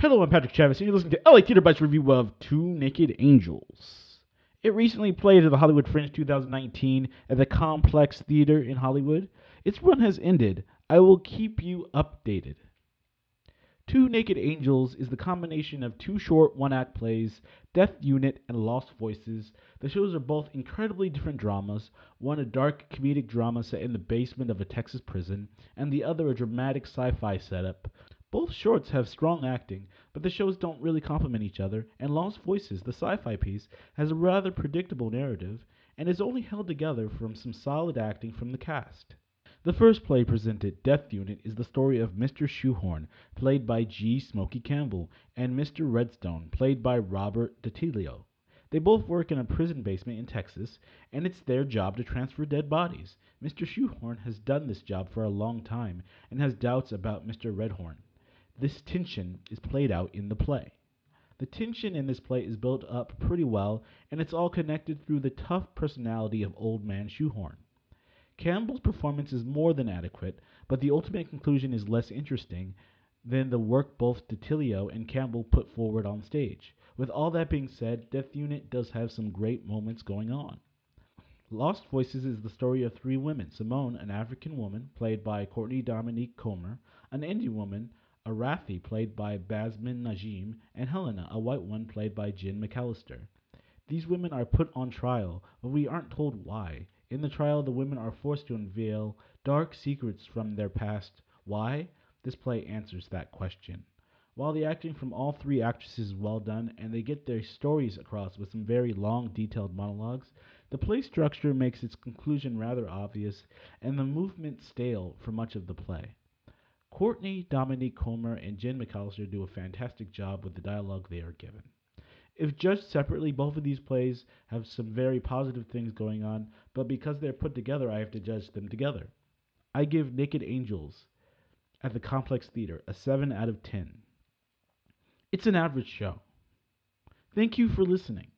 Hello, I'm Patrick Travis, and you're listening to LA Theater Bites review of Two Naked Angels. It recently played at the Hollywood Fringe 2019 at the Complex Theater in Hollywood. Its run has ended. I will keep you updated. Two Naked Angels is the combination of two short one act plays, Death Unit and Lost Voices. The shows are both incredibly different dramas, one a dark comedic drama set in the basement of a Texas prison, and the other a dramatic sci fi setup. Both shorts have strong acting, but the shows don't really complement each other, and Lost Voices, the sci fi piece, has a rather predictable narrative, and is only held together from some solid acting from the cast. The first play presented, Death Unit, is the story of Mr. Shoehorn, played by G. Smokey Campbell, and Mr. Redstone, played by Robert DiTillio. They both work in a prison basement in Texas, and it's their job to transfer dead bodies. Mr. Shoehorn has done this job for a long time and has doubts about Mr. Redhorn. This tension is played out in the play. The tension in this play is built up pretty well, and it's all connected through the tough personality of Old Man Shoehorn. Campbell's performance is more than adequate, but the ultimate conclusion is less interesting than the work both DiTillio and Campbell put forward on stage. With all that being said, Death Unit does have some great moments going on. Lost Voices is the story of three women Simone, an African woman, played by Courtney Dominique Comer, an Indian woman, Arathi, played by Basmin Najim, and Helena, a white one, played by Jen McAllister. These women are put on trial, but we aren't told why. In the trial, the women are forced to unveil dark secrets from their past. Why? This play answers that question. While the acting from all three actresses is well done, and they get their stories across with some very long, detailed monologues, the play structure makes its conclusion rather obvious, and the movement stale for much of the play. Courtney, Dominique Comer, and Jen McAllister do a fantastic job with the dialogue they are given. If judged separately, both of these plays have some very positive things going on, but because they're put together, I have to judge them together. I give Naked Angels at the Complex Theater a 7 out of 10. It's an average show. Thank you for listening.